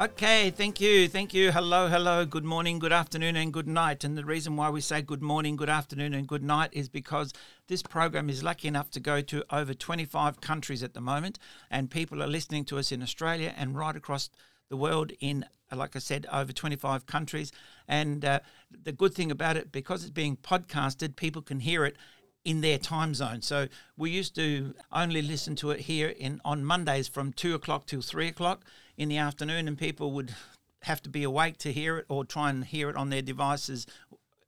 Okay, thank you, thank you. Hello, hello, good morning, good afternoon, and good night. And the reason why we say good morning, good afternoon, and good night is because this program is lucky enough to go to over 25 countries at the moment, and people are listening to us in Australia and right across the world in, like I said, over 25 countries. And uh, the good thing about it, because it's being podcasted, people can hear it in their time zone. So we used to only listen to it here in on Mondays from two o'clock till three o'clock in the afternoon, and people would have to be awake to hear it or try and hear it on their devices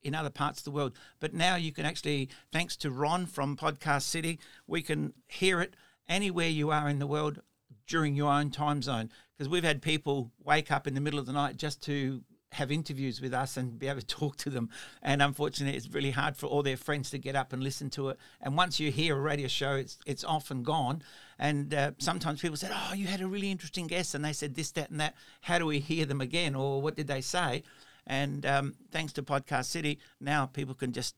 in other parts of the world. But now you can actually, thanks to Ron from Podcast City, we can hear it anywhere you are in the world during your own time zone. Because we've had people wake up in the middle of the night just to have interviews with us and be able to talk to them. And unfortunately, it's really hard for all their friends to get up and listen to it. And once you hear a radio show, it's it's off and gone. And uh, sometimes people said, "Oh, you had a really interesting guest," and they said this, that, and that. How do we hear them again, or what did they say? And um, thanks to Podcast City, now people can just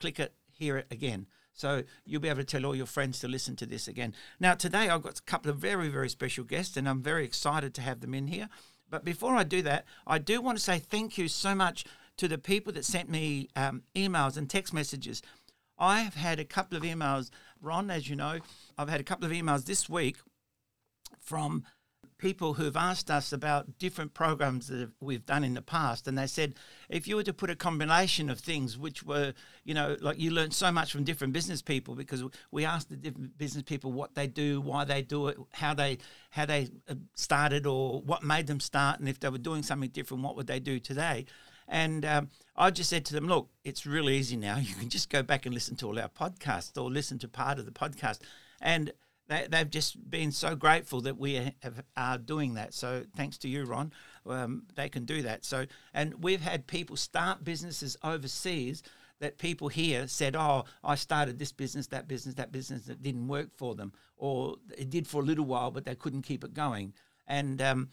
click it, hear it again. So you'll be able to tell all your friends to listen to this again. Now, today I've got a couple of very, very special guests, and I'm very excited to have them in here. But before I do that, I do want to say thank you so much to the people that sent me um, emails and text messages. I have had a couple of emails, Ron, as you know, I've had a couple of emails this week from people who've asked us about different programs that we've done in the past and they said if you were to put a combination of things which were you know like you learn so much from different business people because we asked the different business people what they do why they do it how they how they uh, started or what made them start and if they were doing something different what would they do today and um, I just said to them, look, it's really easy now. You can just go back and listen to all our podcasts or listen to part of the podcast. And they, they've just been so grateful that we have, are doing that. So thanks to you, Ron, um, they can do that. So and we've had people start businesses overseas that people here said, "Oh, I started this business, that business, that business that didn't work for them, or it did for a little while, but they couldn't keep it going." And um,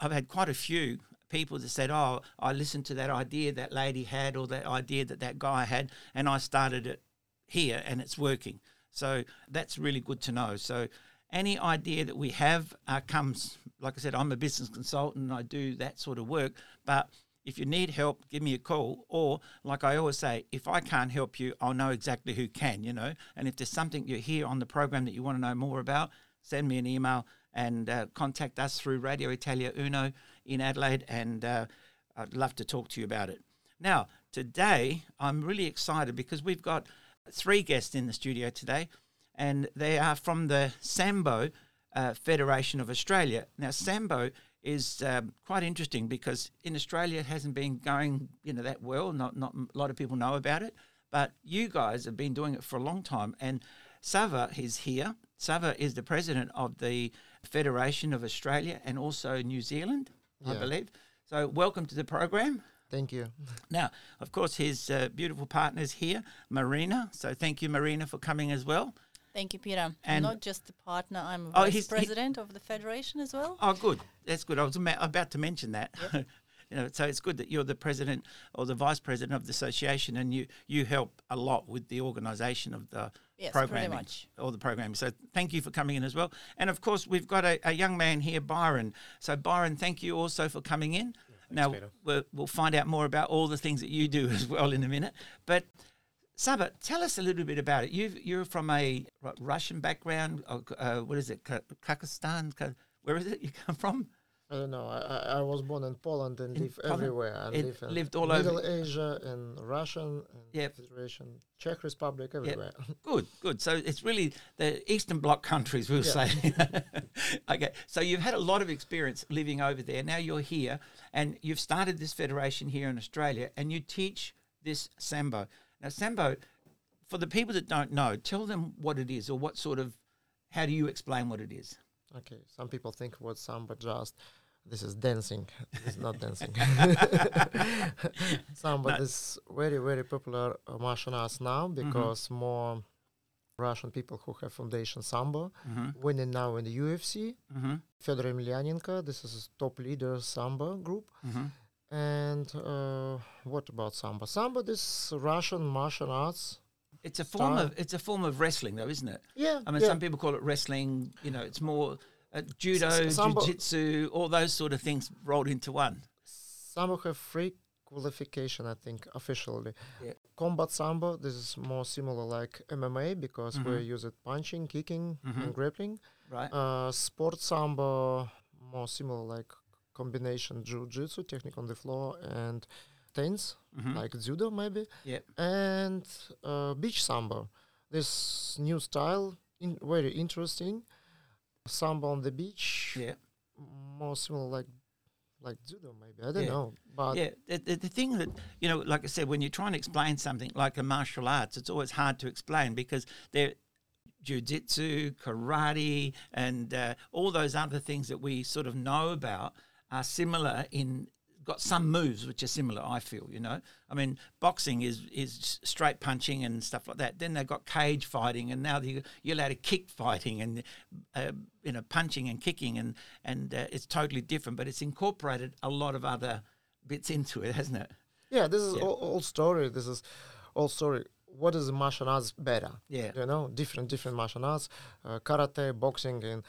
I've had quite a few people that said, "Oh, I listened to that idea that lady had, or that idea that that guy had, and I started it here, and it's working." So that's really good to know. So any idea that we have uh, comes, like I said, I'm a business consultant and I do that sort of work. But if you need help, give me a call. Or, like I always say, if I can't help you, I'll know exactly who can, you know. And if there's something you hear on the program that you want to know more about, send me an email and uh, contact us through Radio Italia Uno in Adelaide. And uh, I'd love to talk to you about it. Now, today, I'm really excited because we've got three guests in the studio today, and they are from the Sambo uh, Federation of Australia. Now, Sambo is um, quite interesting because in Australia it hasn't been going, you know, that well. Not not a lot of people know about it, but you guys have been doing it for a long time. And Sava is here. Sava is the president of the Federation of Australia and also New Zealand, yeah. I believe. So, welcome to the program. Thank you. Now, of course, his uh, beautiful partners here, Marina. So thank you, Marina, for coming as well. Thank you, Peter. And I'm not just a partner, I'm oh, vice president he, of the federation as well. Oh, good. That's good. I was about to mention that. Yep. you know, so it's good that you're the president or the vice president of the association, and you you help a lot with the organisation of the yes, programming or the programming. So thank you for coming in as well. And of course, we've got a, a young man here, Byron. So Byron, thank you also for coming in now, we'll, we'll find out more about all the things that you do as well in a minute. But Sava, tell us a little bit about it. you you're from a Russian background. Uh, what is it? Kazakhstan? Where is it you come from? I don't know. I, I was born in Poland and in live Poland? everywhere. I live lived all Middle over Asia, and Russian, yep. Federation, Czech Republic, everywhere. Yep. Good, good. So it's really the Eastern Bloc countries, we'll say. okay. So you've had a lot of experience living over there. Now you're here, and you've started this federation here in Australia, and you teach this sambo. Now sambo, for the people that don't know, tell them what it is, or what sort of. How do you explain what it is? Okay, some people think what samba just this is dancing. It's not dancing. Samba no. is very very popular martial arts now mm-hmm. because mm-hmm. more Russian people who have foundation samba mm-hmm. winning now in the UFC. Mm-hmm. Fedor Emelianenko, this is a top leader samba group. Mm-hmm. And uh, what about samba? Samba, this Russian martial arts. It's a form style. of it's a form of wrestling, though, isn't it? Yeah. I mean, yeah. some people call it wrestling. You know, it's more uh, judo, S- jiu-jitsu, all those sort of things rolled into one. Sambo have free qualification, I think, officially. Yeah. Combat Sambo, this is more similar like MMA because mm-hmm. we use it punching, kicking, mm-hmm. and grappling. Right. Uh, sport Sambo, more similar like combination jiu-jitsu, technique on the floor, and things mm-hmm. like judo maybe. Yeah. And uh, beach samba. this new style, in very interesting. Samba on the beach. Yeah. More similar like like judo maybe i don't yeah. know but yeah the, the, the, thing that you know like i said when you're trying to explain something like a martial arts it's always hard to explain because they're jiu-jitsu karate and uh, all those other things that we sort of know about are similar in got some moves which are similar. I feel, you know. I mean, boxing is is straight punching and stuff like that. Then they've got cage fighting, and now you're allowed to kick fighting and uh, you know punching and kicking, and and uh, it's totally different. But it's incorporated a lot of other bits into it, hasn't it? Yeah, this is yeah. All, all story. This is all story what is martial arts better? Yeah, you know, different different martial arts, uh, karate, boxing, and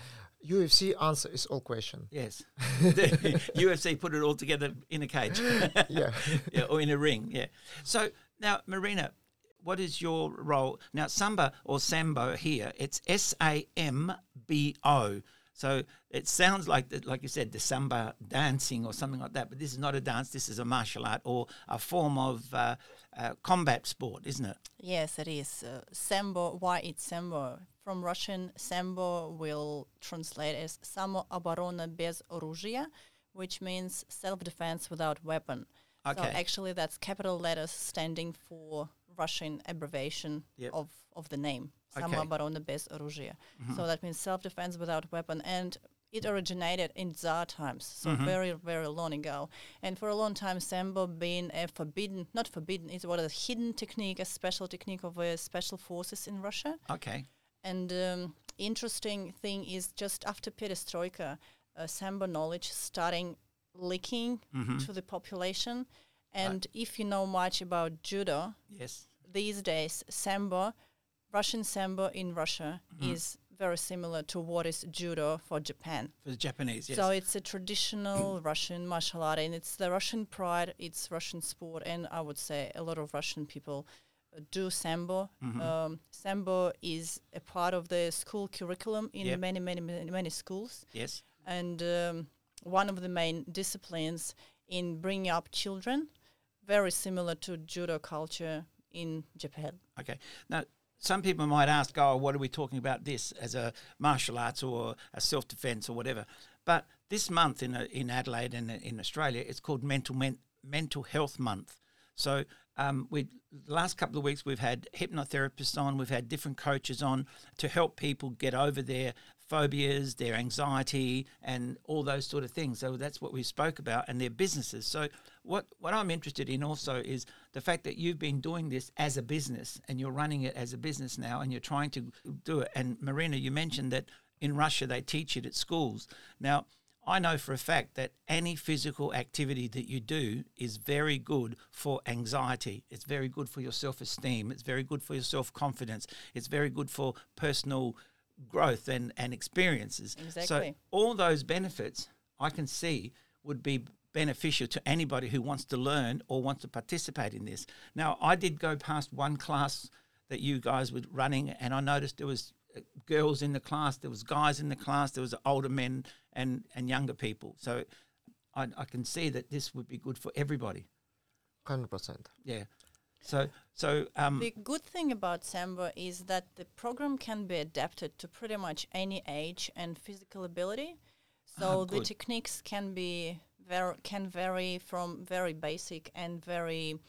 UFC answer is all question. Yes. UFC put it all together in a cage. yeah. yeah. Or in a ring. Yeah. So now, Marina, what is your role? Now, Samba or Sambo here, it's S A M B O. So it sounds like, the, like you said, the samba dancing or something like that. But this is not a dance. This is a martial art or a form of uh, uh, combat sport, isn't it? Yes, it is. Uh, sambo. Why it's sambo? From Russian, sambo will translate as самооборона без оружия, which means self-defense without weapon. Okay. So actually, that's capital letters standing for Russian abbreviation yep. of, of the name. Самооборона без оружия. Mm-hmm. So that means self-defense without weapon. And it originated in Tsar times, so mm-hmm. very, very long ago. And for a long time, Sambo been a forbidden, not forbidden, it was a hidden technique, a special technique of uh, special forces in Russia. Okay. And um, interesting thing is just after Perestroika, uh, Sambo knowledge starting leaking mm-hmm. to the population. And right. if you know much about judo, yes, these days Sambo Russian sambo in Russia mm-hmm. is very similar to what is judo for Japan. For the Japanese, yes. So it's a traditional Russian martial art, and it's the Russian pride. It's Russian sport, and I would say a lot of Russian people do sambo. Mm-hmm. Um, sambo is a part of the school curriculum in yep. many, many, many, many schools. Yes, and um, one of the main disciplines in bringing up children, very similar to judo culture in Japan. Okay, now some people might ask, oh, what are we talking about this as a martial arts or a self defense or whatever? But this month in, in Adelaide and in Australia, it's called Mental, Men- Mental Health Month. So um, we the last couple of weeks we've had hypnotherapists on, we've had different coaches on to help people get over their phobias, their anxiety, and all those sort of things. So that's what we spoke about, and their businesses. So what what I'm interested in also is the fact that you've been doing this as a business and you're running it as a business now, and you're trying to do it. And Marina, you mentioned that in Russia they teach it at schools. Now I know for a fact that any physical activity that you do is very good for anxiety. It's very good for your self esteem. It's very good for your self confidence. It's very good for personal growth and, and experiences. Exactly. So all those benefits I can see would be beneficial to anybody who wants to learn or wants to participate in this. Now, I did go past one class that you guys were running, and I noticed there was girls in the class, there was guys in the class, there was older men and and younger people. So I, I can see that this would be good for everybody. Hundred percent. Yeah. So, so um, the good thing about Samba is that the program can be adapted to pretty much any age and physical ability. So ah, the techniques can be ver- can vary from very basic and very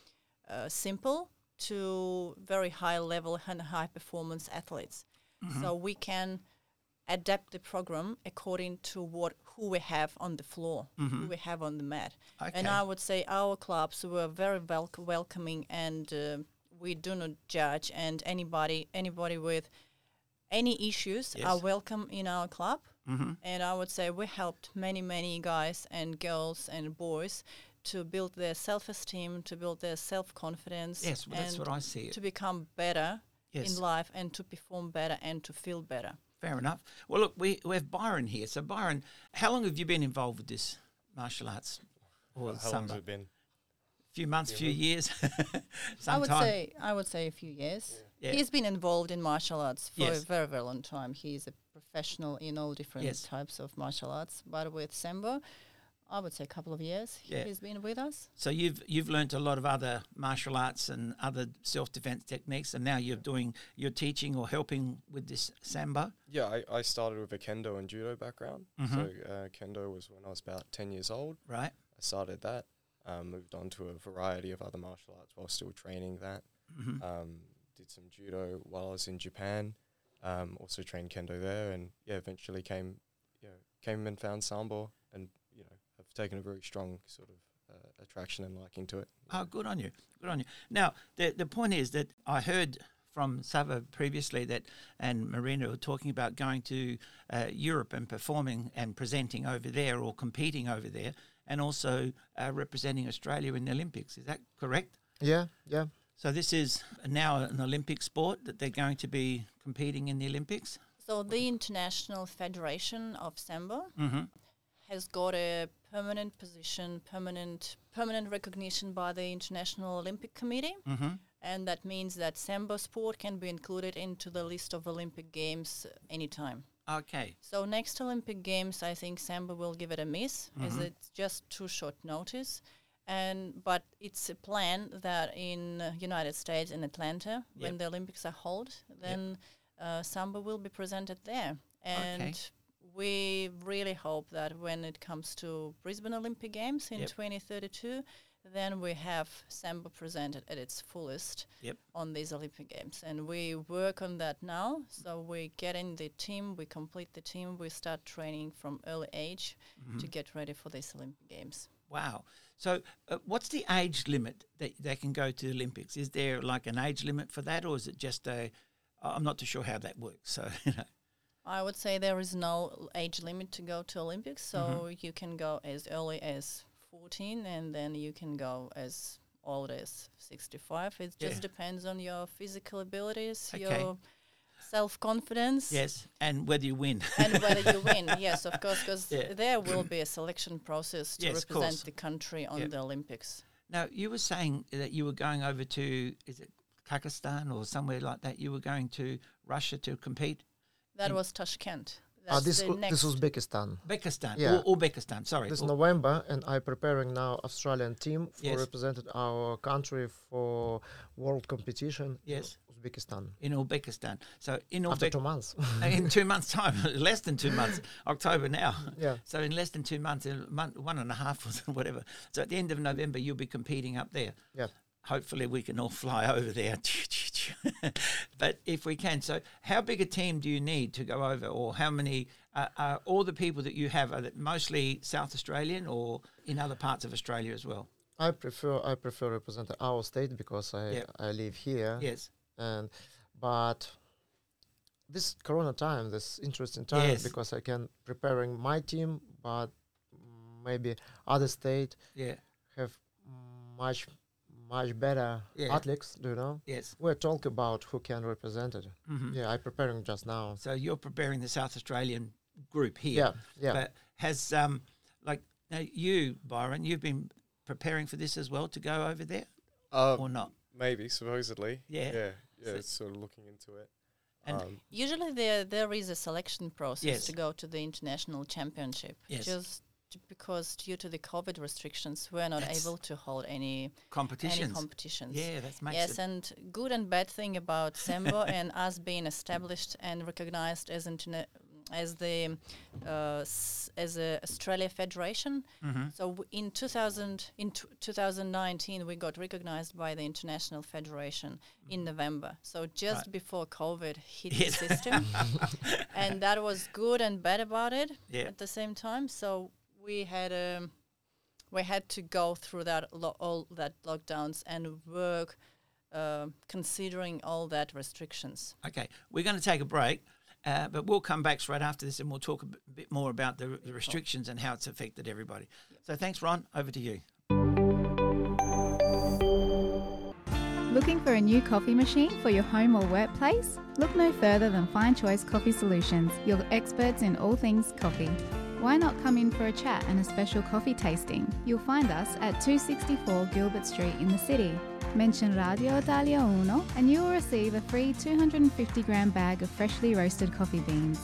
uh, simple to very high level and high performance athletes. Mm-hmm. So we can adapt the program according to what who we have on the floor, who we have on the mat. And I would say our clubs were very wel- welcoming, and uh, we do not judge. And anybody, anybody with any issues are welcome in our club. Mm-hmm. And I would say we helped many, many guys and girls and boys to build their self-esteem, to build their self-confidence. Yes, well, that's what I see it. To become better Yes. in life and to perform better and to feel better. Fair enough. Well, look, we, we have Byron here. So, Byron, how long have you been involved with this martial arts or How long has Samba? it been? A few months, few years? I would Sometime. say I would say a few years. Yeah. He's been involved in martial arts for Yes. a very very long time. He's a professional in all different Yes. types of martial arts. But with Sambo, I would say a couple of years Yeah. he's been with us. So you've you've learnt a lot of other martial arts and other self defense techniques, and now you're doing you're teaching or helping with this Samba. Yeah, I, I started with a kendo and judo background. Mm-hmm. So uh, kendo was when I was about 10 years old. Right. I started that, um, moved on to a variety of other martial arts while still training that. Mm-hmm. Um, did some judo while I was in Japan. Um, also trained kendo there, and yeah, eventually came, you know, came and found sambo, and you know, have taken a very strong sort of uh, attraction and liking to it. Oh, good on you. Good on you. Now, the the point is that I heard from Sava previously that, and Marina were talking about going to uh, Europe and performing and presenting over there or competing over there, and also uh, representing Australia in the Olympics. Is that correct? Yeah, yeah. So this is now an Olympic sport that they're going to be competing in the Olympics. So the International Federation of Samba Mm-hmm. Has got a permanent position, permanent permanent recognition by the International Olympic Committee, Mm-hmm. and that means that Sambo sport can be included into the list of Olympic Games anytime. Okay. So next Olympic Games, I think Samba will give it a miss, as Mm-hmm. it's just too short notice. And but it's a plan that in uh, United States in Atlanta, when the Olympics are held, then uh, Samba will be presented there. And we really hope that when it comes to Brisbane Olympic Games in Yep. 2032, then we have Samba presented at its fullest Yep. on these Olympic Games. And we work on that now. So we get in the team, we complete the team, we start training from early age Mm-hmm. to get ready for these Olympic Games. Wow. So, uh, what's the age limit that they can go to the Olympics? Is there like an age limit for that, or is it just a? I'm not too sure how that works. So, you know. I would say there is no age limit to go to Olympics, so Mm-hmm. you can go as early as 14 and then you can go as old as 65. It just depends on your physical abilities, Okay. your self confidence. yes, and whether you win. and whether you win. Yes, of course, because Yeah. there will be a selection process to Yes, represent the country on Yep. the Olympics. now, you were saying that you were going over to is it Kazakhstan or somewhere like that? You were going to Russia to compete. That In- was Tashkent. Uh, That's this the u- next. this Uzbekistan. Uzbekistan Yeah. or Uzbekistan. Sorry. This Or- November, and I'm preparing now Australian team for Yes. represented our country for world competition. Yes. Uzbekistan. in Uzbekistan. So in After two months. in two months' time, less than two months, October now. Yeah. So in less than two months, in a month, one and a half or whatever. So at the end of November, you'll be competing up there. yeah. Hopefully, we can all fly over there. but if we can, so how big a team do you need to go over, or how many? Uh, are all the people that you have are that mostly South Australian or in other parts of Australia as well? I prefer I prefer represent our state because I Yeah. I live here. Yes. And but this Corona time, this interesting time Yes. because I can preparing my team, but maybe other state Yeah. have much much better Yeah. athletes. Do you know? Yes. We're talk about who can represent it. Mhm. Yeah, I'm preparing just now. So you're preparing the South Australian group here. Yeah, yeah. But has um like now you Byron, you've been preparing for this as well to go over there Uh, or not? maybe supposedly. Yeah. Yeah. Yeah. So- it's sort of looking into it. And- um, Usually there there is a selection process Yes. to go to the international championship. Yes. Just t- because due to the COVID restrictions, we're not That's- able to hold any Competitions. any competitions. yeah, that makes Yes, and good and bad thing about Sambo and us being established and recognized as interna- as the uh, s- as a Australia Federation. Mm-hmm. So w- in 2000 in t- 2019 we got recognized by the International Federation in November. So just Right. before COVID hit Yes. the system, and that was good and bad about it Yeah. at the same time. So we had um, we had to go through that lo- all that lockdowns and work. Uh, considering all that restrictions. Okay, we're going to take a break, uh, but we'll come back straight after this and we'll talk a b- bit more about the, the restrictions and how it's affected everybody. So thanks, Ron. Over to you. Looking for a new coffee machine for your home or workplace? Look no further than Fine Choice Coffee Solutions, your experts in all things coffee. Why not come in for a chat and a special coffee tasting? You'll find us at 264 Gilbert Street in the city. Mention Radio Italia Uno and you will receive a free 250 gram bag of freshly roasted coffee beans.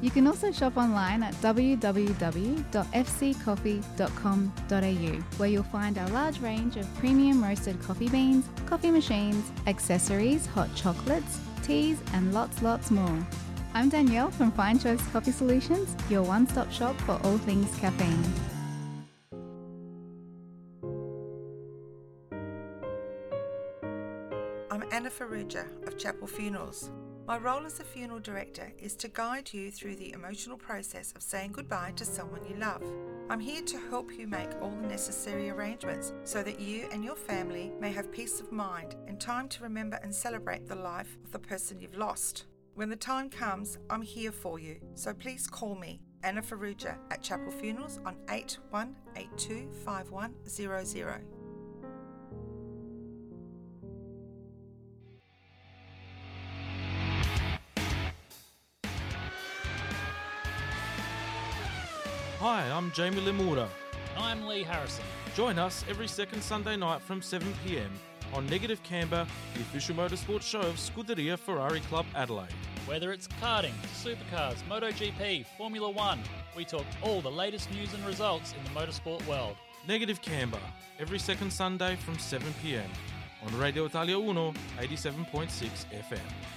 You can also shop online at www.fccoffee.com.au, where you'll find our large range of premium roasted coffee beans, coffee machines, accessories, hot chocolates, teas, and lots, lots more. I'm Danielle from Fine Choice Coffee Solutions, your one stop shop for all things caffeine. I'm Anna Faruja of Chapel Funerals. My role as a funeral director is to guide you through the emotional process of saying goodbye to someone you love. I'm here to help you make all the necessary arrangements so that you and your family may have peace of mind and time to remember and celebrate the life of the person you've lost. When the time comes, I'm here for you, so please call me, Anna Faruja, at Chapel Funerals on 81825100. Hi, I'm Jamie Limura. I'm Lee Harrison. Join us every second Sunday night from 7pm on Negative Camber, the official motorsport show of Scuderia Ferrari Club Adelaide. Whether it's karting, supercars, MotoGP, Formula One, we talk all the latest news and results in the motorsport world. Negative Camber, every second Sunday from 7pm on Radio Italia Uno 87.6 FM.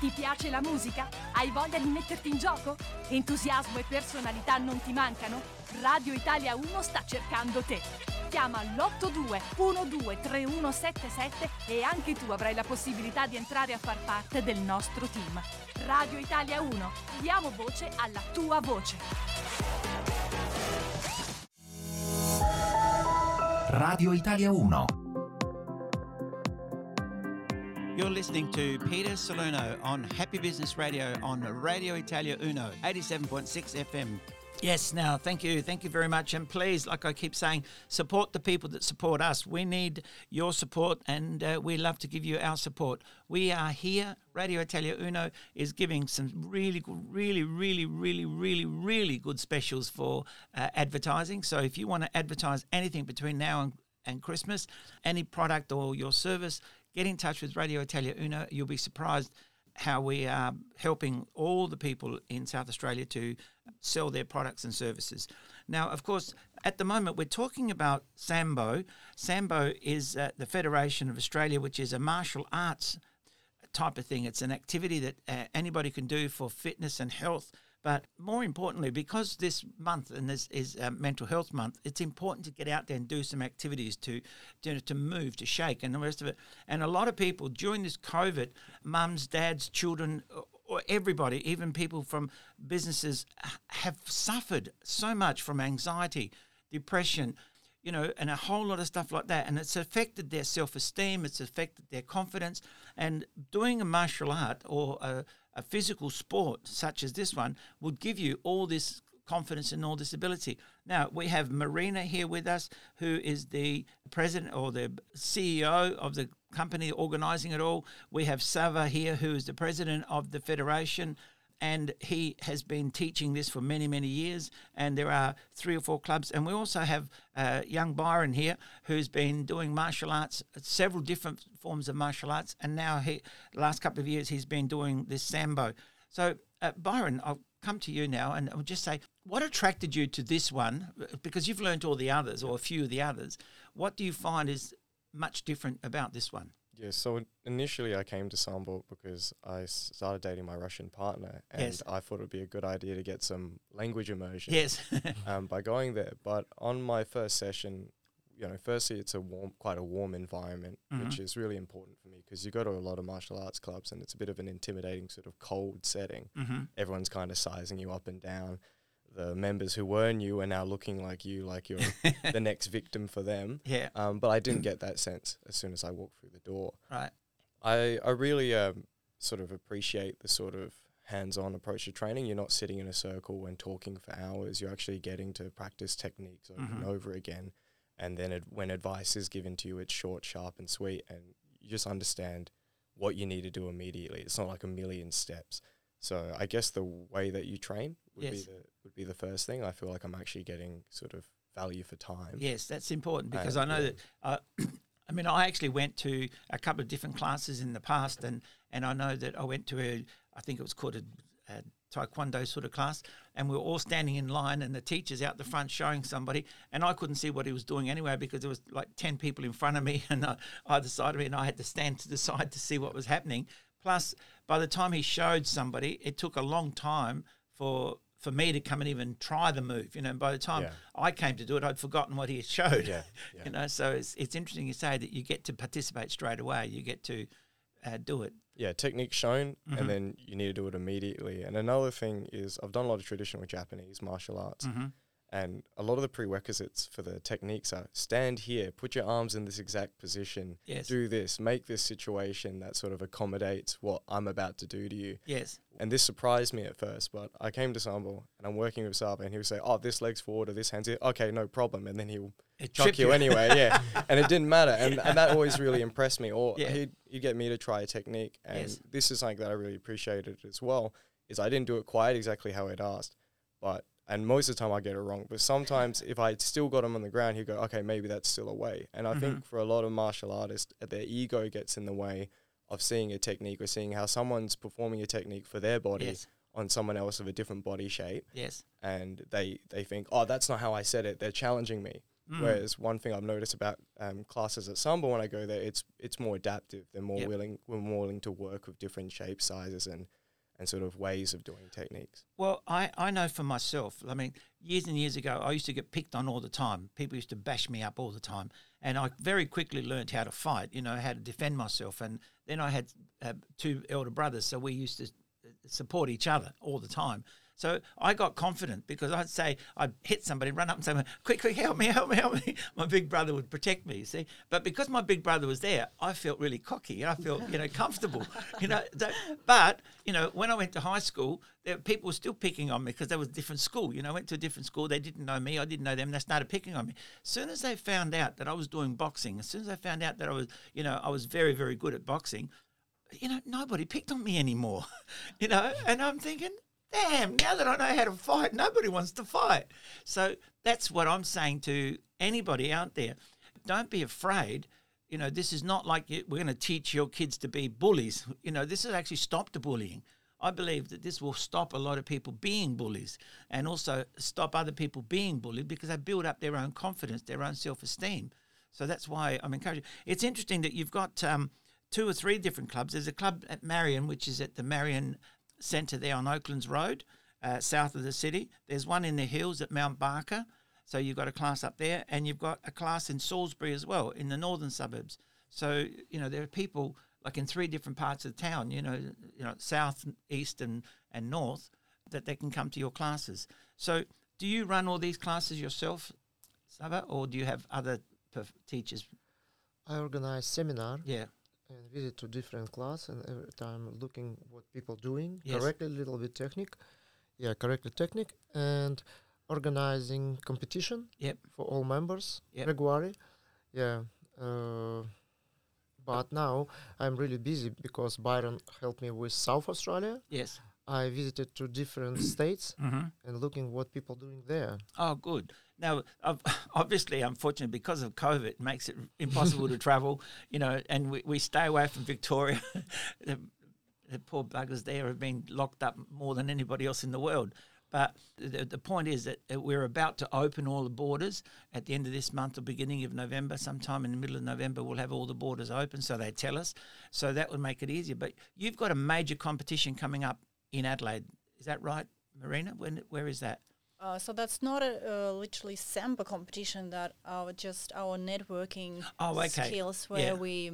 Ti piace la musica? Hai voglia di metterti in gioco? Entusiasmo e personalità non ti mancano? Radio Italia 1 sta cercando te. Chiama l'82 123177 e anche tu avrai la possibilità di entrare a far parte del nostro team. Radio Italia 1, diamo voce alla tua voce. Radio Italia 1. You're listening to Peter Salerno on Happy Business Radio on Radio Italia Uno, 87.6 FM. Yes, now, thank you. Thank you very much. And please, like I keep saying, support the people that support us. We need your support and uh, we love to give you our support. We are here. Radio Italia Uno is giving some really, good, really, really, really, really, really good specials for uh, advertising. So if you want to advertise anything between now and, and Christmas, any product or your service, get in touch with Radio Italia Uno. You'll be surprised how we are helping all the people in South Australia to sell their products and services. Now, of course, at the moment we're talking about Sambo. Sambo is uh, the Federation of Australia, which is a martial arts type of thing. It's an activity that uh, anybody can do for fitness and health. But more importantly, because this month and this is uh, Mental Health Month, it's important to get out there and do some activities to, to to move, to shake, and the rest of it. And a lot of people during this COVID, mums, dads, children, or everybody, even people from businesses, have suffered so much from anxiety, depression, you know, and a whole lot of stuff like that. And it's affected their self esteem, it's affected their confidence. And doing a martial art or a, a physical sport such as this one would give you all this confidence and all this ability. Now, we have Marina here with us, who is the president or the CEO of the company organizing it all. We have Sava here, who is the president of the federation and he has been teaching this for many, many years. And there are three or four clubs. And we also have uh, young Byron here, who's been doing martial arts, several different forms of martial arts. And now, he, the last couple of years, he's been doing this Sambo. So, uh, Byron, I'll come to you now and I'll just say, what attracted you to this one? Because you've learned all the others or a few of the others. What do you find is much different about this one? Yeah, so initially I came to Sambo because I started dating my Russian partner, and Yes. I thought it would be a good idea to get some language immersion Yes. um, by going there. But on my first session, you know, firstly it's a warm, quite a warm environment, which Mhm. is really important for me because you go to a lot of martial arts clubs and it's a bit of an intimidating sort of cold setting. Mhm. Everyone's kind of sizing you up and down. The members who were new are now looking like you, like you're the next victim for them. Yeah. Um, but I didn't get that sense as soon as I walked through the door. Right. I I really um, sort of appreciate the sort of hands-on approach to training. You're not sitting in a circle and talking for hours. You're actually getting to practice techniques over and Mhm. over again. And then it, when advice is given to you, it's short, sharp, and sweet, and you just understand what you need to do immediately. It's not like a million steps. So I guess the way that you train would Yes. be the would be the first thing. I feel like I'm actually getting sort of value for time. Yes, that's important because Uh, I know yeah. that. Uh, I mean, I actually went to a couple of different classes in the past, and and I know that I went to a, I think it was called a, a taekwondo sort of class, and we were all standing in line, and the teacher's out the front showing somebody, and I couldn't see what he was doing anyway because there was like ten people in front of me and uh, either side of me, and I had to stand to the side to see what was happening. Plus, by the time he showed somebody, it took a long time for for me to come and even try the move. You know, by the time Yeah. I came to do it, I'd forgotten what he showed. Yeah, yeah. you know, so it's it's interesting you say that you get to participate straight away. You get to uh, do it. yeah, technique shown, Mhm. and then you need to do it immediately. And another thing is, I've done a lot of traditional Japanese martial arts, Mhm. And a lot of the prerequisites for the techniques are stand here, put your arms in this exact position, Yes. do this, make this situation that sort of accommodates what I'm about to do to you. Yes. And this surprised me at first, but I came to Sambo and I'm working with Sava, and he'll say, "Oh, this leg's forward or this hand's here." Okay, no problem, and then he'll It chuck you you. anyway. Yeah, and it didn't matter, and, and that always really impressed me. Or Yeah. he'd, he'd get me to try a technique, and Yes. this is something that I really appreciated as well. Is I didn't do it quite exactly how I'd asked, but and most of the time I get it wrong. But sometimes if I still got him on the ground, he'd go, "Okay, maybe that's still a way." And I Mhm. think for a lot of martial artists, their ego gets in the way of seeing a technique or seeing how someone's performing a technique for their body Yes. on someone else of a different body shape Yes. and they they think oh that's not how i said it they're challenging me Mm. whereas one thing i've noticed about um, classes at samba when i go there it's it's more adaptive they're more Yep. willing we're more willing to work with different shape sizes and and sort of ways of doing techniques Well, I, I know for myself, I mean, years and years ago, I used to get picked on all the time. People used to bash me up all the time. And I very quickly learned how to fight, you know, how to defend myself. And then I had uh, two elder brothers, so we used to uh, support each other all the time. So I got confident because I'd say, I'd hit somebody, run up and say, quick, quick, help me, help me, help me. My big brother would protect me, you see. But because my big brother was there, I felt really cocky. and I felt, you know, comfortable. You know, that, but, you know, when I went to high school, there, people were still picking on me because there was a different school. You know, I went to a different school. They didn't know me. I didn't know them. They started picking on me. As soon as they found out that I was doing boxing, as soon as they found out that I was, you know, I was very, very good at boxing, you know, nobody picked on me anymore. you know, and I'm thinking, damn, now that I know how to fight, nobody wants to fight. So that's what I'm saying to anybody out there. Don't be afraid. You know, this is not like we're going to teach your kids to be bullies. You know, this has actually stopped the bullying. I believe that this will stop a lot of people being bullies and also stop other people being bullied because they build up their own confidence, their own self esteem. So that's why I'm encouraging. It's interesting that you've got um, two or three different clubs. There's a club at Marion, which is at the Marion Centre there on Oaklands Road, uh, south of the city. There's one in the hills at Mount Barker. So you've got a class up there, and you've got a class in Salisbury as well, in the northern suburbs. So you know there are people like in three different parts of the town. You know, you know, south, east, and and north, that they can come to your classes. So do you run all these classes yourself, Sava, or do you have other teachers? I organize seminar Yeah. And visit to different class and every time looking what people doing Yes. correctly, little bit technique, yeah, correctly technique and organizing competition Yep. for all members Yep. regularly, yeah. Uh, but now I'm really busy because Byron helped me with South Australia. Yes. I visited to different states Mhm. and looking what people doing there. Oh, good. Now, obviously, unfortunately, because of COVID, it makes it impossible to travel. You know, and we, we stay away from Victoria. the, the poor buggers there have been locked up more than anybody else in the world. But the, the point is that uh, we're about to open all the borders at the end of this month or beginning of November. Sometime in the middle of November, we'll have all the borders open, so they tell us. So that would make it easier. But you've got a major competition coming up in Adelaide. Is that right, Marina? When, where is that? Uh, so that's not a uh, literally samba competition. That our just our networking oh, okay. skills, where yeah. we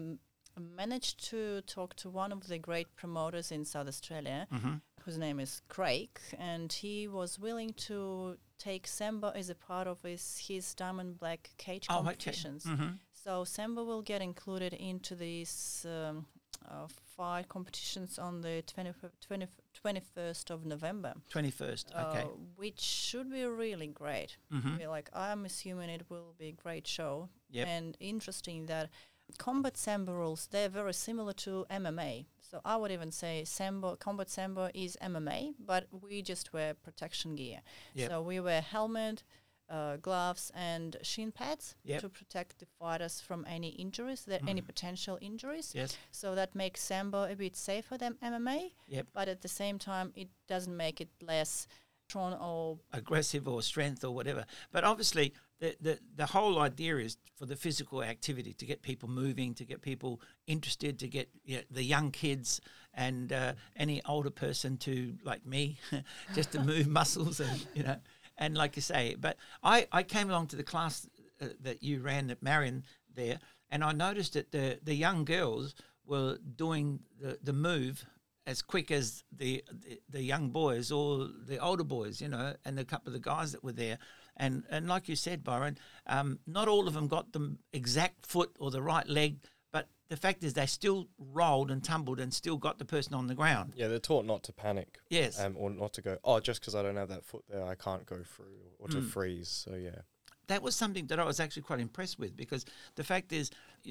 managed to talk to one of the great promoters in South Australia, mm-hmm. whose name is Craig, and he was willing to take samba as a part of his his diamond black cage oh, competitions. Okay. Mm-hmm. So samba will get included into these um, uh, five competitions on the 20, 20, 21st of November. 21st, okay. Uh, which should be really great. Mm-hmm. like, I'm assuming it will be a great show. Yep. And interesting that combat sambo rules, they're very similar to MMA. So I would even say sambo, combat sambo is MMA, but we just wear protection gear. Yep. So we wear helmet, uh, gloves and shin pads yep. to protect the fighters from any injuries, that mm. any potential injuries. Yes. So that makes sambo a bit safer than MMA. Yep. But at the same time, it doesn't make it less strong or aggressive or strength or whatever. But obviously, the, the the whole idea is for the physical activity to get people moving, to get people interested, to get you know, the young kids and uh, any older person to like me, just to move muscles and you know and like you say, but I, I came along to the class uh, that you ran at Marion there, and I noticed that the, the young girls were doing the, the move as quick as the, the, the young boys or the older boys, you know, and a couple of the guys that were there. And and like you said, Byron, um, not all of them got the exact foot or the right leg but the fact is, they still rolled and tumbled and still got the person on the ground. Yeah, they're taught not to panic. Yes. Um, or not to go, oh, just because I don't have that foot there, I can't go through, or to mm. freeze. So, yeah. That was something that I was actually quite impressed with because the fact is,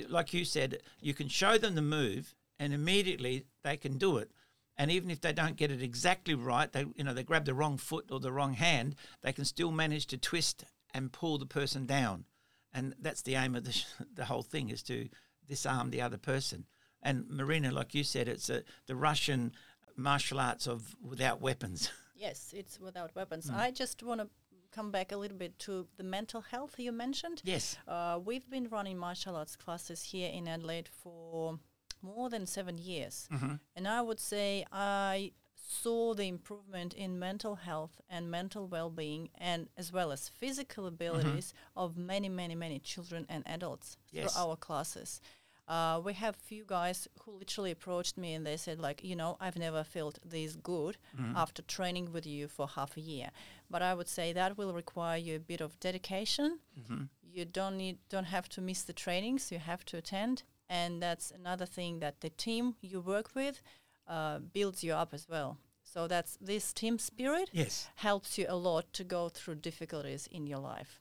like you said, you can show them the move and immediately they can do it. And even if they don't get it exactly right, they you know they grab the wrong foot or the wrong hand, they can still manage to twist and pull the person down. And that's the aim of the, the whole thing is to disarm the other person. And Marina, like you said, it's a, the Russian martial arts of without weapons. Yes, it's without weapons. Mm. I just want to come back a little bit to the mental health you mentioned. Yes. Uh, we've been running martial arts classes here in Adelaide for more than seven years. Mm-hmm. And I would say I saw the improvement in mental health and mental well-being and as well as physical abilities mm-hmm. of many many many children and adults yes. through our classes uh, we have few guys who literally approached me and they said like you know i've never felt this good mm-hmm. after training with you for half a year but i would say that will require you a bit of dedication mm-hmm. you don't need don't have to miss the trainings you have to attend and that's another thing that the team you work with uh, builds you up as well. So that's this team spirit yes. helps you a lot to go through difficulties in your life.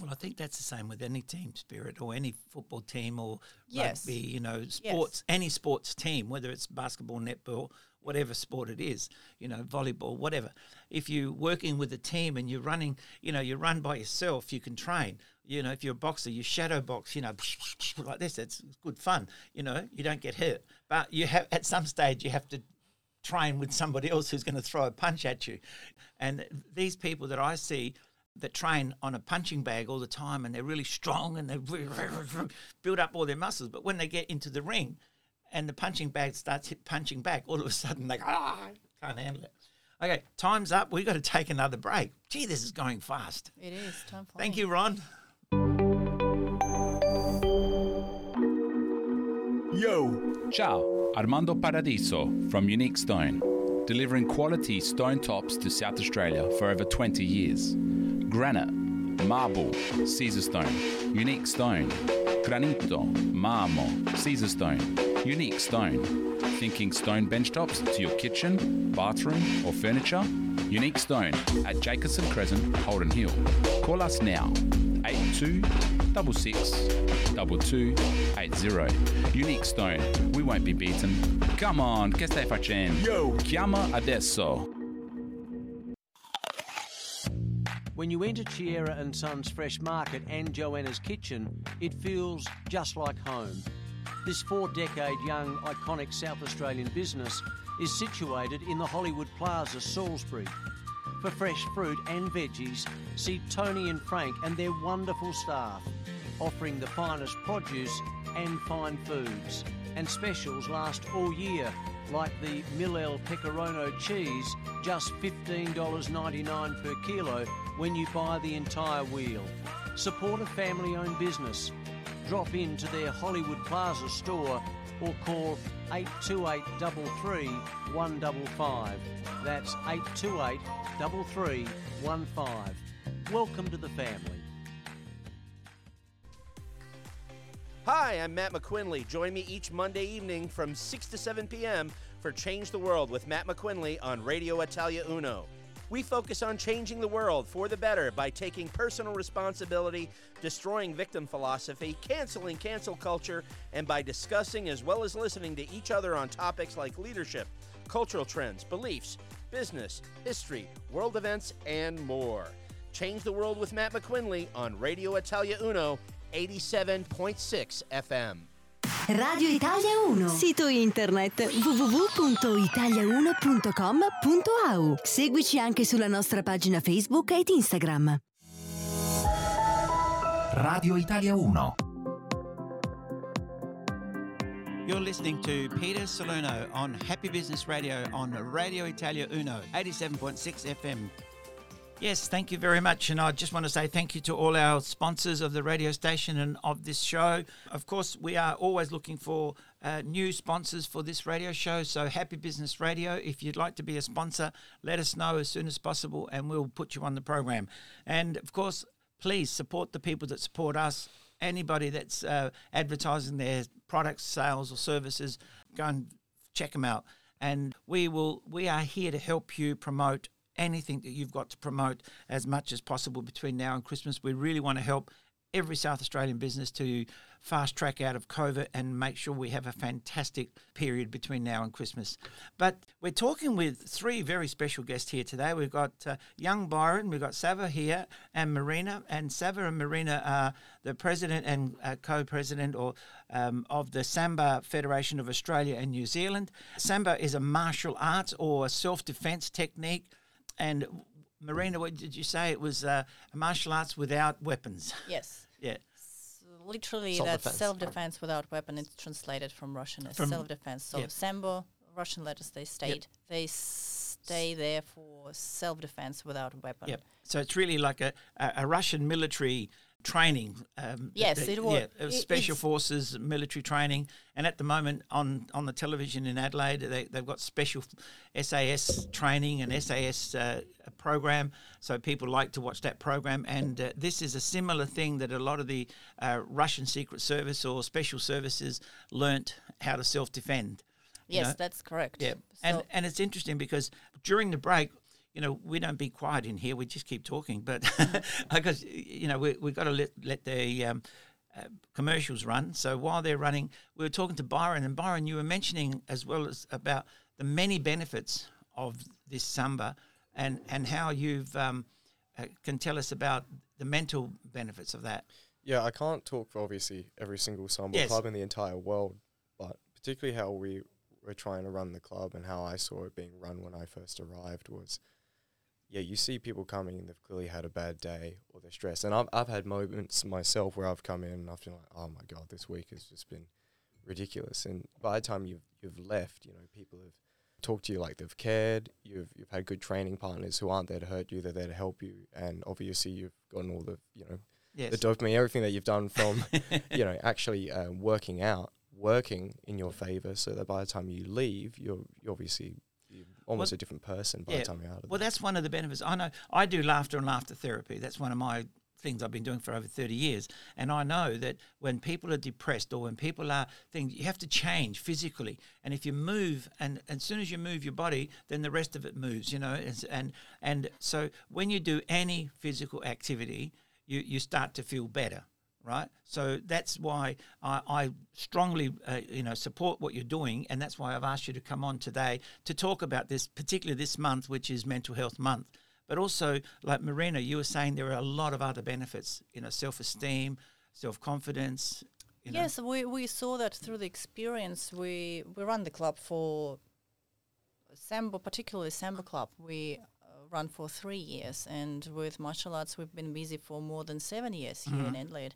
Well, I think that's the same with any team spirit or any football team or yes. rugby, you know, sports, yes. any sports team, whether it's basketball, netball, whatever sport it is, you know, volleyball, whatever. If you're working with a team and you're running, you know, you run by yourself, you can train. You know, if you're a boxer, you shadow box, you know, like this. It's good fun. You know, you don't get hurt. But you have at some stage you have to train with somebody else who's going to throw a punch at you. And these people that I see that train on a punching bag all the time and they're really strong and they build up all their muscles. But when they get into the ring and the punching bag starts hit punching back, all of a sudden they go, ah, can't handle it. Okay, time's up. We've got to take another break. Gee, this is going fast. It is. Time Thank you, Ron. Yo! Ciao, Armando Paradiso from Unique Stone, delivering quality stone tops to South Australia for over 20 years granite, marble, Caesar stone, unique stone, granito, marmo, Caesar stone, unique stone. Thinking stone benchtops to your kitchen, bathroom, or furniture? Unique Stone at Jacobson Crescent, Holden Hill. Call us now, 82 2280. Unique Stone, we won't be beaten. Come on, che stai facendo? Yo! Chiama adesso. When you enter Chiera and Sons Fresh Market and Joanna's Kitchen, it feels just like home. This four decade young, iconic South Australian business is situated in the Hollywood Plaza, Salisbury. For fresh fruit and veggies, see Tony and Frank and their wonderful staff, offering the finest produce and fine foods. And specials last all year, like the Millel Pecorino cheese, just $15.99 per kilo when you buy the entire wheel. Support a family owned business. Drop into their Hollywood Plaza store or call 828 33 155. That's 828 3315. Welcome to the family. Hi, I'm Matt McQuinley. Join me each Monday evening from 6 to 7 p.m. for Change the World with Matt McQuinley on Radio Italia Uno. We focus on changing the world for the better by taking personal responsibility, destroying victim philosophy, canceling cancel culture, and by discussing as well as listening to each other on topics like leadership, cultural trends, beliefs, business, history, world events, and more. Change the world with Matt McQuinley on Radio Italia Uno 87.6 FM. Radio Italia 1. Sito internet www.italia1.com.au. Seguici anche sulla nostra pagina Facebook ed Instagram. Radio Italia 1. You're listening to Peter Salerno on Happy Business Radio on Radio Italia Uno, 87.6 FM. Yes, thank you very much. And I just want to say thank you to all our sponsors of the radio station and of this show. Of course, we are always looking for uh, new sponsors for this radio show. So, Happy Business Radio, if you'd like to be a sponsor, let us know as soon as possible and we'll put you on the program. And of course, please support the people that support us. Anybody that's uh, advertising their products, sales, or services, go and check them out. And we will. We are here to help you promote anything that you've got to promote as much as possible between now and Christmas. We really want to help every South Australian business to fast track out of COVID and make sure we have a fantastic period between now and Christmas. But we're talking with three very special guests here today. We've got uh, young Byron, we've got Sava here, and Marina. And Sava and Marina are the president and uh, co-president or um, of the Sambo Federation of Australia and New Zealand. Sambo is a martial arts or self-defense technique and Marina, what did you say? It was uh, martial arts without weapons. Yes. yeah. So literally, self-defense. that's self-defense without weapon. It's translated from Russian as from, self-defense. So yep. Sambo, Russian letters, they state yep. they stay there for self-defense without weapon. Yep. So it's really like a, a, a Russian military training. Um, yes, the, it was. Yeah, special forces military training, and at the moment on, on the television in Adelaide, they, they've got special SAS training and SAS uh, program. So people like to watch that program, and uh, this is a similar thing that a lot of the uh, Russian Secret Service or special services learnt how to self defend. Yes, know? that's correct. Yeah, so and and it's interesting because during the break you know, we don't be quiet in here. We just keep talking. But because you know, we we got to let let the um, uh, commercials run. So while they're running, we were talking to Byron, and Byron, you were mentioning as well as about the many benefits of this sambo, and and how you've um, uh, can tell us about the mental benefits of that. Yeah, I can't talk for obviously every single sambo yes. club in the entire world, but particularly how we were trying to run the club and how I saw it being run when I first arrived was yeah, you see people coming and they've clearly had a bad day or they're stressed. And I've, I've had moments myself where I've come in and I've been like, oh my God, this week has just been ridiculous. And by the time you've, you've left, you know, people have talked to you like they've cared. You've, you've had good training partners who aren't there to hurt you, they're there to help you. And obviously you've gotten all the, you know, yes. the dopamine, everything that you've done from, you know, actually uh, working out, working in your favor so that by the time you leave, you're, you're obviously almost well, a different person by yeah, the time you're out of it. Well, that's one of the benefits. I know I do laughter and laughter therapy. That's one of my things I've been doing for over 30 years. And I know that when people are depressed or when people are things, you have to change physically. And if you move, and, and as soon as you move your body, then the rest of it moves, you know. And, and, and so when you do any physical activity, you, you start to feel better right? So that's why I, I strongly, uh, you know, support what you're doing, and that's why I've asked you to come on today to talk about this, particularly this month, which is Mental Health Month. But also, like Marina, you were saying there are a lot of other benefits, you know, self-esteem, self-confidence. You know. Yes, we, we saw that through the experience. We we run the club for Sambo, particularly Sambo Club. We run for three years, and with martial arts, we've been busy for more than seven years here Mhm. in Adelaide.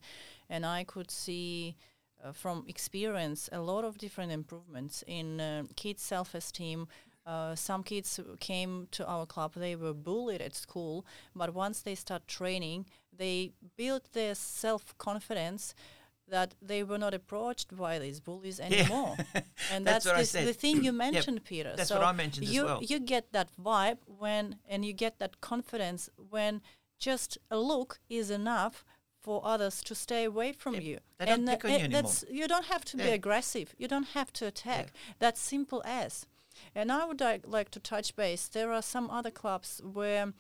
And I could see uh, from experience a lot of different improvements in uh, kids' self esteem. Uh, some kids came to our club, they were bullied at school, but once they start training, they build their self confidence that they were not approached by these bullies anymore. and That's that's, this, the thing you Yep. mentioned, Peter. That's so what I mentioned as you, well. You get that vibe when, and you get that confidence when just a look is enough for others to stay away from you. they don't and pick on you anymore. that's you don't have to be aggressive. You don't have to attack. That's simple as. And I would like, like to touch base. There are some other clubs where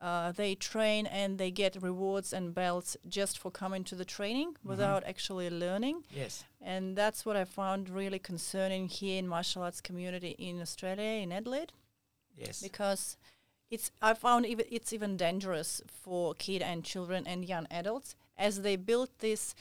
uh, they train and they get rewards and belts just for coming to the training Mm-hmm. without actually learning. Yes. And that's what I found really concerning here in martial arts community in Australia, in Adelaide Yes. because it's I found even it's even dangerous for kid and children and young adults as they build this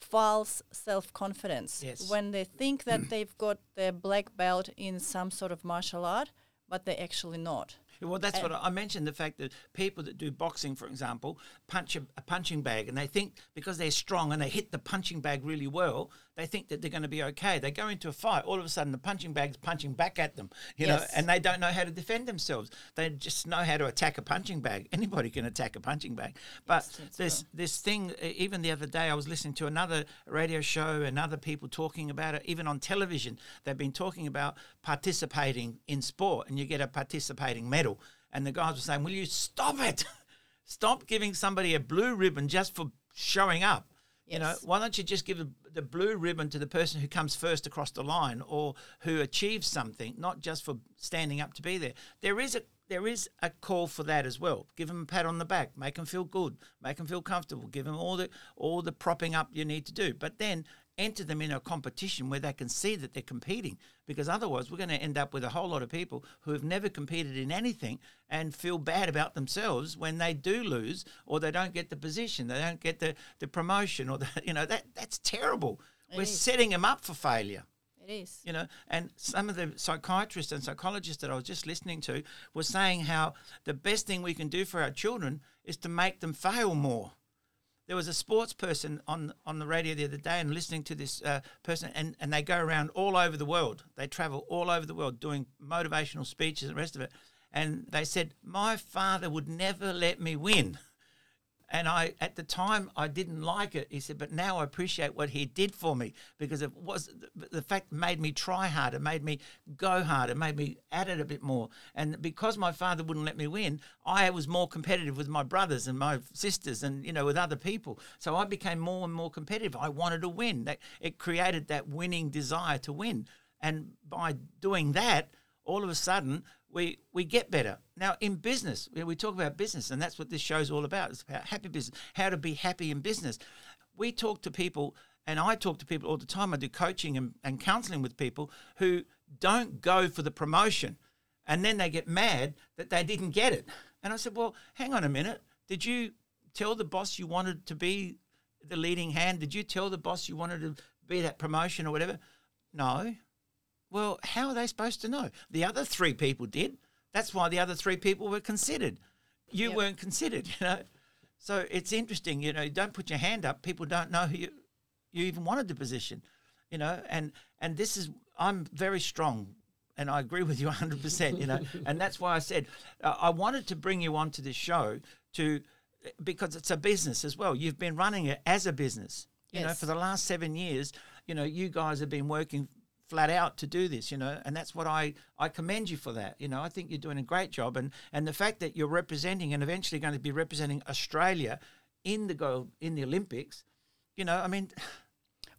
false self confidence Yes. when they think that they've got their black belt in some sort of martial art, but they're actually not. Well, that's And- what I I mentioned. The fact that people that do boxing, for example, punch a, a punching bag, and they think because they're strong and they hit the punching bag really well, they think that they're going to be okay. They go into a fight, all of a sudden the punching bag's punching back at them, you know, and they don't know how to defend themselves. They just know how to attack a punching bag. Anybody can attack a punching bag, but this this thing. Even the other day, I was listening to another radio show and other people talking about it. Even on television, they've been talking about participating in sport, and you get a participating medal. And the guys were saying, "Will you stop it? Stop giving somebody a blue ribbon just for showing up." You know, why don't you just give the, the blue ribbon to the person who comes first across the line or who achieves something, not just for standing up to be there? There is a there is a call for that as well. Give them a pat on the back, make them feel good, make them feel comfortable, give them all the all the propping up you need to do. But then enter them in a competition where they can see that they're competing because otherwise we're going to end up with a whole lot of people who have never competed in anything and feel bad about themselves when they do lose or they don't get the position they don't get the, the promotion or the you know that that's terrible It we're is. setting them up for failure It is. you know and some of the psychiatrists and psychologists that i was just listening to were saying how the best thing we can do for our children is to make them fail more there was a sports person on on the radio the other day and listening to this uh, person and, and they go around all over the world. They travel all over the world doing motivational speeches and the rest of it. And they said my father would never let me win and I, at the time, I didn't like it. He said, but now I appreciate what he did for me because it was the, fact made me try harder, made me go harder, made me at it a bit more. And because my father wouldn't let me win, I was more competitive with my brothers and my sisters, and you know, with other people. So I became more and more competitive. I wanted to win. That it created that winning desire to win. And by doing that, all of a sudden we we get better. Now in business, we, we talk about business, and that's what this show's all about. It's about happy business, how to be happy in business. We talk to people, and I talk to people all the time. I do coaching and, and counseling with people who don't go for the promotion, and then they get mad that they didn't get it. And I said, well, hang on a minute. Did you tell the boss you wanted to be the leading hand? Did you tell the boss you wanted to be that promotion or whatever? No. Well, how are they supposed to know? The other three people did. That's why the other three people were considered. You Yep. weren't considered, you know. So it's interesting, you know, don't put your hand up. People don't know who you, you even wanted the position, you know. And and this is I'm very strong, and I agree with you 100. percent You know, and that's why I said uh, I wanted to bring you onto this show to because it's a business as well. You've been running it as a business, you know, for the last seven years. You know, you guys have been working flat out to do this, you know, and that's what I, I commend you for that. You know, I think you're doing a great job, and and the fact that you're representing and eventually going to be representing Australia in the gold in the Olympics, you know, I mean,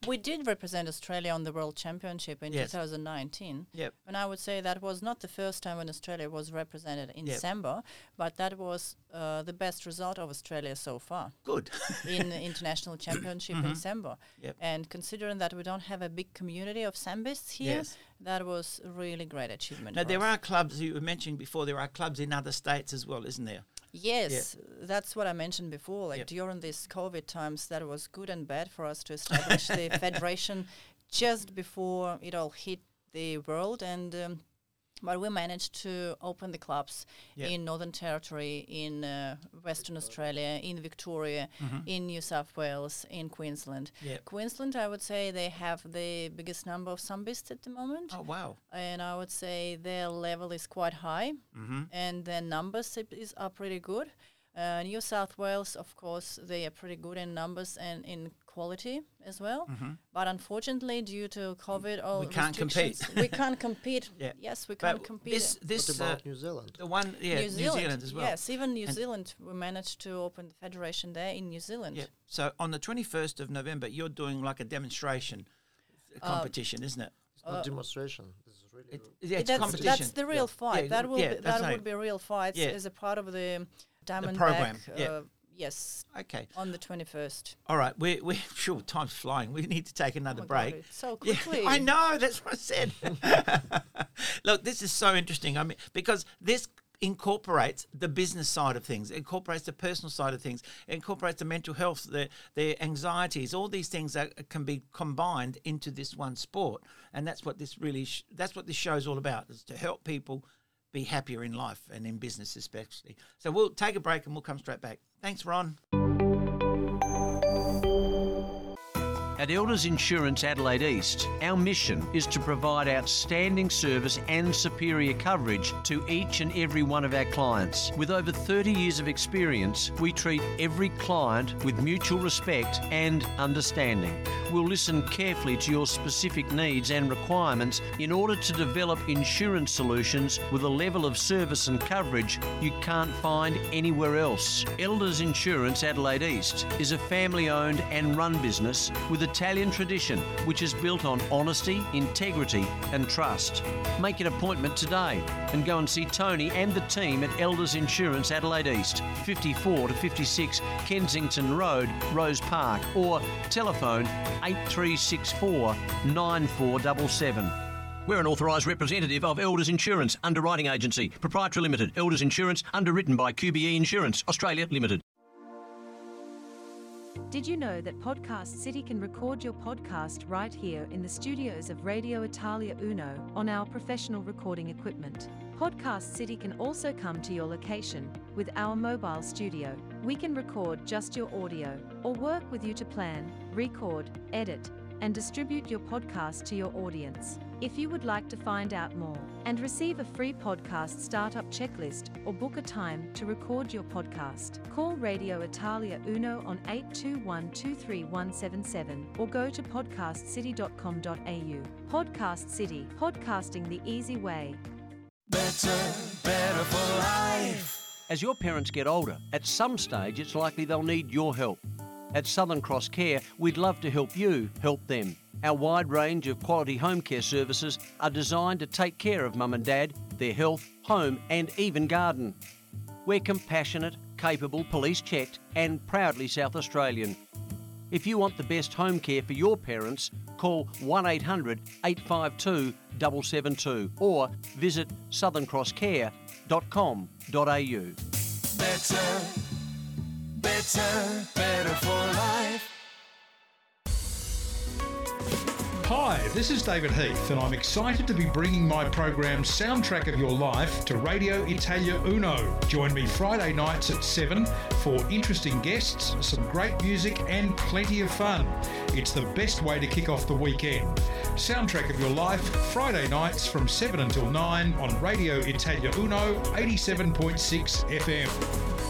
We did represent Australia on the World Championship in Yes. 2019. Yep. And I would say that was not the first time when Australia was represented in Yep. December, but that was uh, the best result of Australia so far. Good. in the international championship in Mhm. December. Yep. And considering that we don't have a big community of sambists here, Yes. that was a really great achievement. now there us. are clubs you were mentioning before. There are clubs in other states as well, isn't there? Yes, that's what I mentioned before. Like Yep. during these COVID times, that was good and bad for us to establish the federation just before it all hit the world. And um, but we managed to open the clubs Yep. in Northern Territory, in uh, Western Australia, in Victoria, Mhm. in New South Wales, in Queensland. Yep. Queensland, I would say they have the biggest number of Sambists at the moment. Oh, wow. And I would say their level is quite high, Mhm. and their numbers is, are pretty good. Uh, New South Wales, of course, they are pretty good in numbers and in quality as well. Mhm. But unfortunately, due to COVID, all We can't compete. we can't compete. Yeah. Yes, we can't compete. This, this, What about uh, New Zealand? The one, yeah, New Zealand, as well. Yes, even New And- Zealand, we managed to open the federation there in New Zealand. Yeah. So on the 21st of November, you're doing like a demonstration Uh, competition, isn't it? It's not Uh, demonstration. This is really. Yeah, it's that's, competition. that's the real Yeah. fight. Yeah, that will yeah, be, that would be real fights Yeah. as a part of the Diamondback. program, yeah. Uh, yes. Okay. On the twenty first. All right, we we sure time's flying. We need to take another Oh God, break. it's so Yeah, quickly. I know. That's what I said. Look, this is so interesting. I mean, because this incorporates the business side of things, incorporates the personal side of things, incorporates the mental health, the the anxieties, all these things that can be combined into this one sport, and that's what this really sh- that's what this show's all about is to help people be happier in life and in business especially. So we'll take a break and we'll come straight back. Thanks, Ron. At Elders Insurance Adelaide East, our mission is to provide outstanding service and superior coverage to each and every one of our clients. With over 30 years of experience, we treat every client with mutual respect and understanding. We'll listen carefully to your specific needs and requirements in order to develop insurance solutions with a level of service and coverage you can't find anywhere else. Elders Insurance Adelaide East is a family owned and run business with Italian tradition which is built on honesty, integrity, and trust. Make an appointment today and go and see Tony and the team at Elders Insurance Adelaide East, 54 to 56 Kensington Road, Rose Park, or telephone 8364 9477. We're an authorised representative of Elders Insurance Underwriting Agency, Proprietary Limited, Elders Insurance, underwritten by QBE Insurance, Australia Limited. Did you know that Podcast City can record your podcast right here in the studios of Radio Italia Uno on our professional recording equipment? Podcast City can also come to your location with our mobile studio. We can record just your audio or work with you to plan, record, edit, and distribute your podcast to your audience. If you would like to find out more and receive a free podcast startup checklist or book a time to record your podcast, call Radio Italia Uno on 821 23177 or go to podcastcity.com.au. Podcast City, podcasting the easy way. Better, better for life. As your parents get older, at some stage it's likely they'll need your help. At Southern Cross Care, we'd love to help you help them. Our wide range of quality home care services are designed to take care of mum and dad, their health, home, and even garden. We're compassionate, capable, police checked, and proudly South Australian. If you want the best home care for your parents, call 1 800 852 772 or visit southerncrosscare.com.au. Better, better, better for life. Hi, this is David Heath, and I'm excited to be bringing my program Soundtrack of Your Life to Radio Italia Uno. Join me Friday nights at 7 for interesting guests, some great music, and plenty of fun. It's the best way to kick off the weekend. Soundtrack of Your Life, Friday nights from 7 until 9 on Radio Italia Uno 87.6 FM.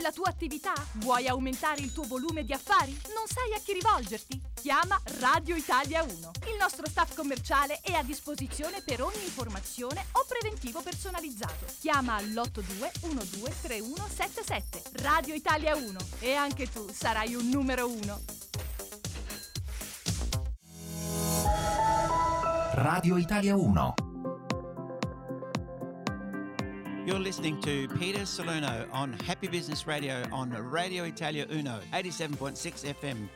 Promuovere la tua attività? Vuoi aumentare il tuo volume di affari? Non sai a chi rivolgerti? Chiama Radio Italia 1. Il nostro staff commerciale è a disposizione per ogni informazione o preventivo personalizzato. Chiama all'82 123177. Radio Italia 1 e anche tu sarai un numero 1. Radio Italia 1. You're listening to Peter Salerno on Happy Business Radio on Radio Italia Uno, 87.6 FM.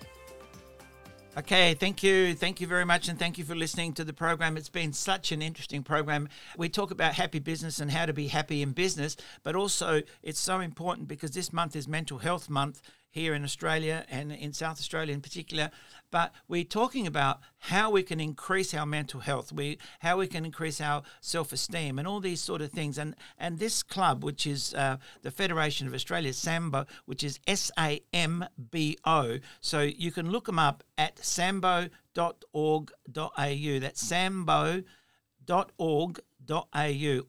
Okay, thank you. Thank you very much. And thank you for listening to the program. It's been such an interesting program. We talk about happy business and how to be happy in business, but also it's so important because this month is Mental Health Month here in Australia and in South Australia in particular. But we're talking about how we can increase our mental health, we how we can increase our self-esteem, and all these sort of things. And and this club, which is uh, the Federation of Australia Sambo, which is S A M B O. So you can look them up at sambo.org.au. That's sambo.org.au.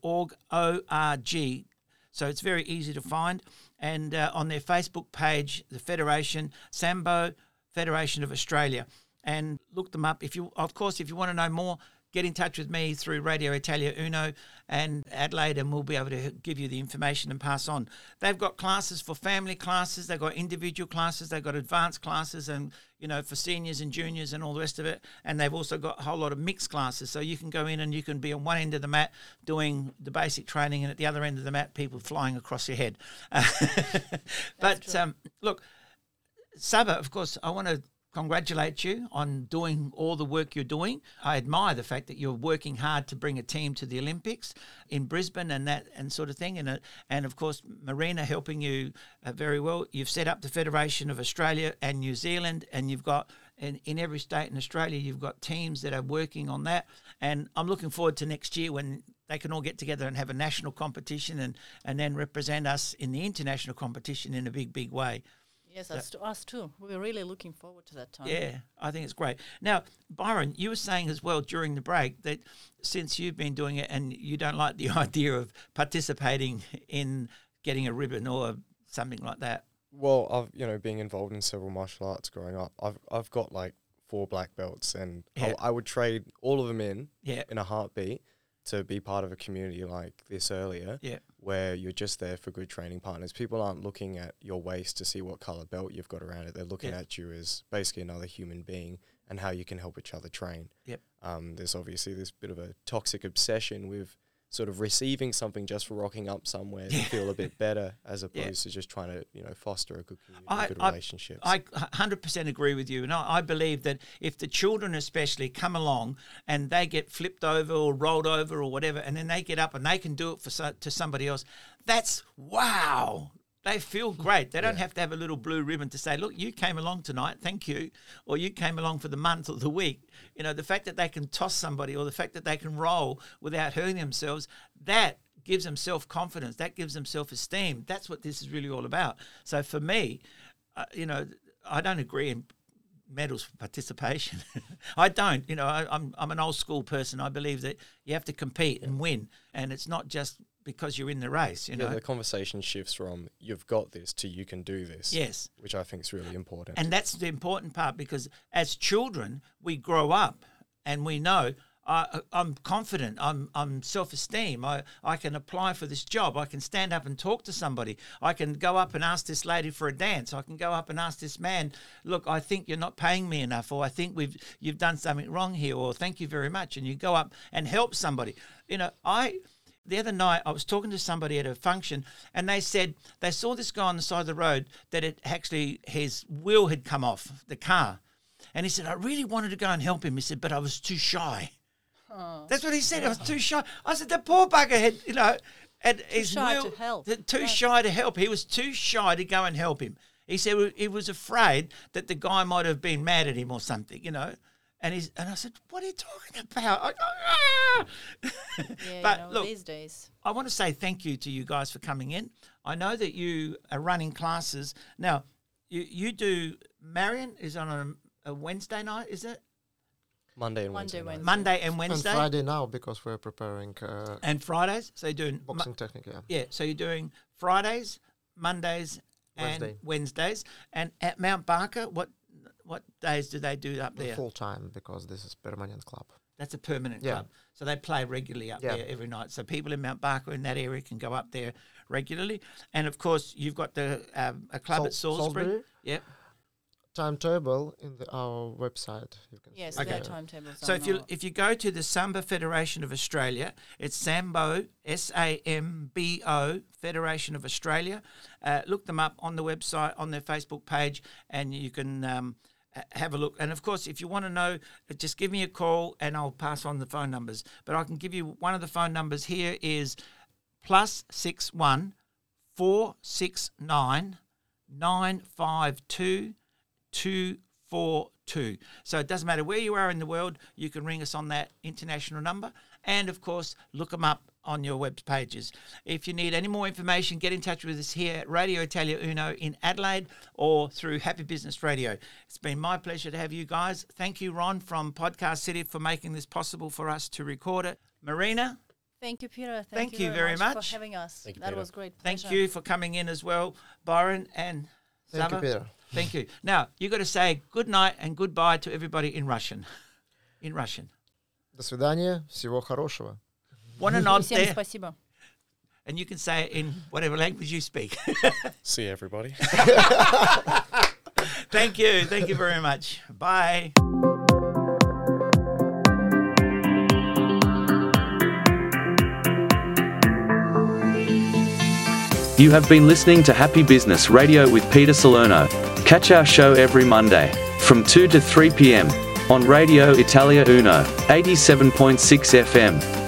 Org O R G. So it's very easy to find and uh, on their Facebook page, the Federation, Sambo Federation of Australia, and look them up. If you, of course, if you want to know more, get in touch with me through Radio Italia Uno and Adelaide, and we'll be able to give you the information and pass on. They've got classes for family classes, they've got individual classes, they've got advanced classes, and you know for seniors and juniors and all the rest of it. And they've also got a whole lot of mixed classes, so you can go in and you can be on one end of the mat doing the basic training, and at the other end of the mat, people flying across your head. but um, look. Sava, of course, I want to congratulate you on doing all the work you're doing. I admire the fact that you're working hard to bring a team to the Olympics in Brisbane and that and sort of thing. And uh, and of course, Marina helping you uh, very well. You've set up the Federation of Australia and New Zealand, and you've got in, in every state in Australia, you've got teams that are working on that. And I'm looking forward to next year when they can all get together and have a national competition and, and then represent us in the international competition in a big, big way. Yes, that's to us too. We're really looking forward to that time. Yeah, I think it's great. Now, Byron, you were saying as well during the break that since you've been doing it and you don't like the idea of participating in getting a ribbon or something like that. Well, I've you know being involved in several martial arts growing up. I've I've got like four black belts, and Yeah. I, I would trade all of them in Yeah. in a heartbeat to be part of a community like this earlier. Yeah. Where you're just there for good training partners. People aren't looking at your waist to see what color belt you've got around it. They're looking Yeah. at you as basically another human being and how you can help each other train. Yep. Um, there's obviously this bit of a toxic obsession with sort of receiving something just for rocking up somewhere to feel a bit better as opposed to just trying to, you know, foster a good I, good I- relationships. I 100% agree with you. And I, I believe that if the children, especially, come along and they get flipped over or rolled over or whatever, and then they get up and they can do it for so, to somebody else, that's wow. They feel great. They don't have to have a little blue ribbon to say, look, you came along tonight, thank you, or you came along for the month or the week. You know, the fact that they can toss somebody or the fact that they can roll without hurting themselves, that gives them self confidence. That gives them self esteem. That's what this is really all about. So for me, uh, you know, I don't agree in medals for participation. I don't. You know, I, I'm I'm an old school person. I believe that you have to compete and win, and it's not just because you're in the race. You yeah, know, the conversation shifts from you've got this to you can do this. Yes. Which I think is really important. And that's the important part because as children, we grow up and we know I, I'm confident, I'm, I'm self esteem, I, I can apply for this job, I can stand up and talk to somebody, I can go up and ask this lady for a dance, I can go up and ask this man, look, I think you're not paying me enough, or I think we've you've done something wrong here, or thank you very much. And you go up and help somebody. You know, I the other night I was talking to somebody at a function and they said they saw this guy on the side of the road that it actually his wheel had come off the car. And he said, I really wanted to go and help him. He said, but I was too shy. Oh. That's what he said. I was too shy. I said, the poor bugger had, you know, and his shy wheel, to help. th- Too shy to help. He was too shy to go and help him. He said he was afraid that the guy might have been mad at him or something, you know. And he's and I said, "What are you talking about?" I, "Ah!" Yeah, but you know, look, these days. I want to say thank you to you guys for coming in. I know that you are running classes now. You you do Marion is on a, a Wednesday night, is it? Monday and Wednesday. Wednesday. Monday and Wednesday And Friday now because we're preparing uh, and Fridays. So you're doing Mo- boxing technique. Yeah. Yeah, so you're doing Fridays, Mondays, and Wednesday. Wednesdays. And at Mount Barker, what what days do they do up there? Full time because this is permanent club. That's a permanent Yeah. club. So they play regularly up Yeah. there every night. So people in Mount Barker in that area can go up there regularly. And of course, you've got the um, a club Sal- at Salisbury. Salisbury? Yep. Timetable in the, our website. You can Yes, see there are. So if you our- if you go to the Sambo Federation of Australia, it's Sambo S A M B O Federation of Australia. Uh, look them up on the website on their Facebook page, and you can um, ha- have a look. And of course, if you want to know, just give me a call, and I'll pass on the phone numbers. But I can give you one of the phone numbers here is plus six one four six nine 952 242. So it doesn't matter where you are in the world, you can ring us on that international number. And of course, look them up on your web pages. If you need any more information, get in touch with us here at Radio Italia Uno in Adelaide or through Happy Business Radio. It's been my pleasure to have you guys. Thank you, Ron from Podcast City, for making this possible for us to record it. Marina, Thank you, Peter. Thank, Thank you, very, very much, much, for having us. You, that Peter. was great. Pleasure. Thank you for coming in as well, Byron and Thank Sava. you, Peter. Thank you. Now you got to say good night and goodbye to everybody in Russian. In Russian. До свидания. Всего хорошего. One and nod Всем there, спасибо. and you can say it in whatever language you speak. See everybody. Thank you. Thank you very much. Bye. You have been listening to Happy Business Radio with Peter Salerno. Catch our show every Monday from 2 to 3 p.m. on Radio Italia Uno, 87.6 FM.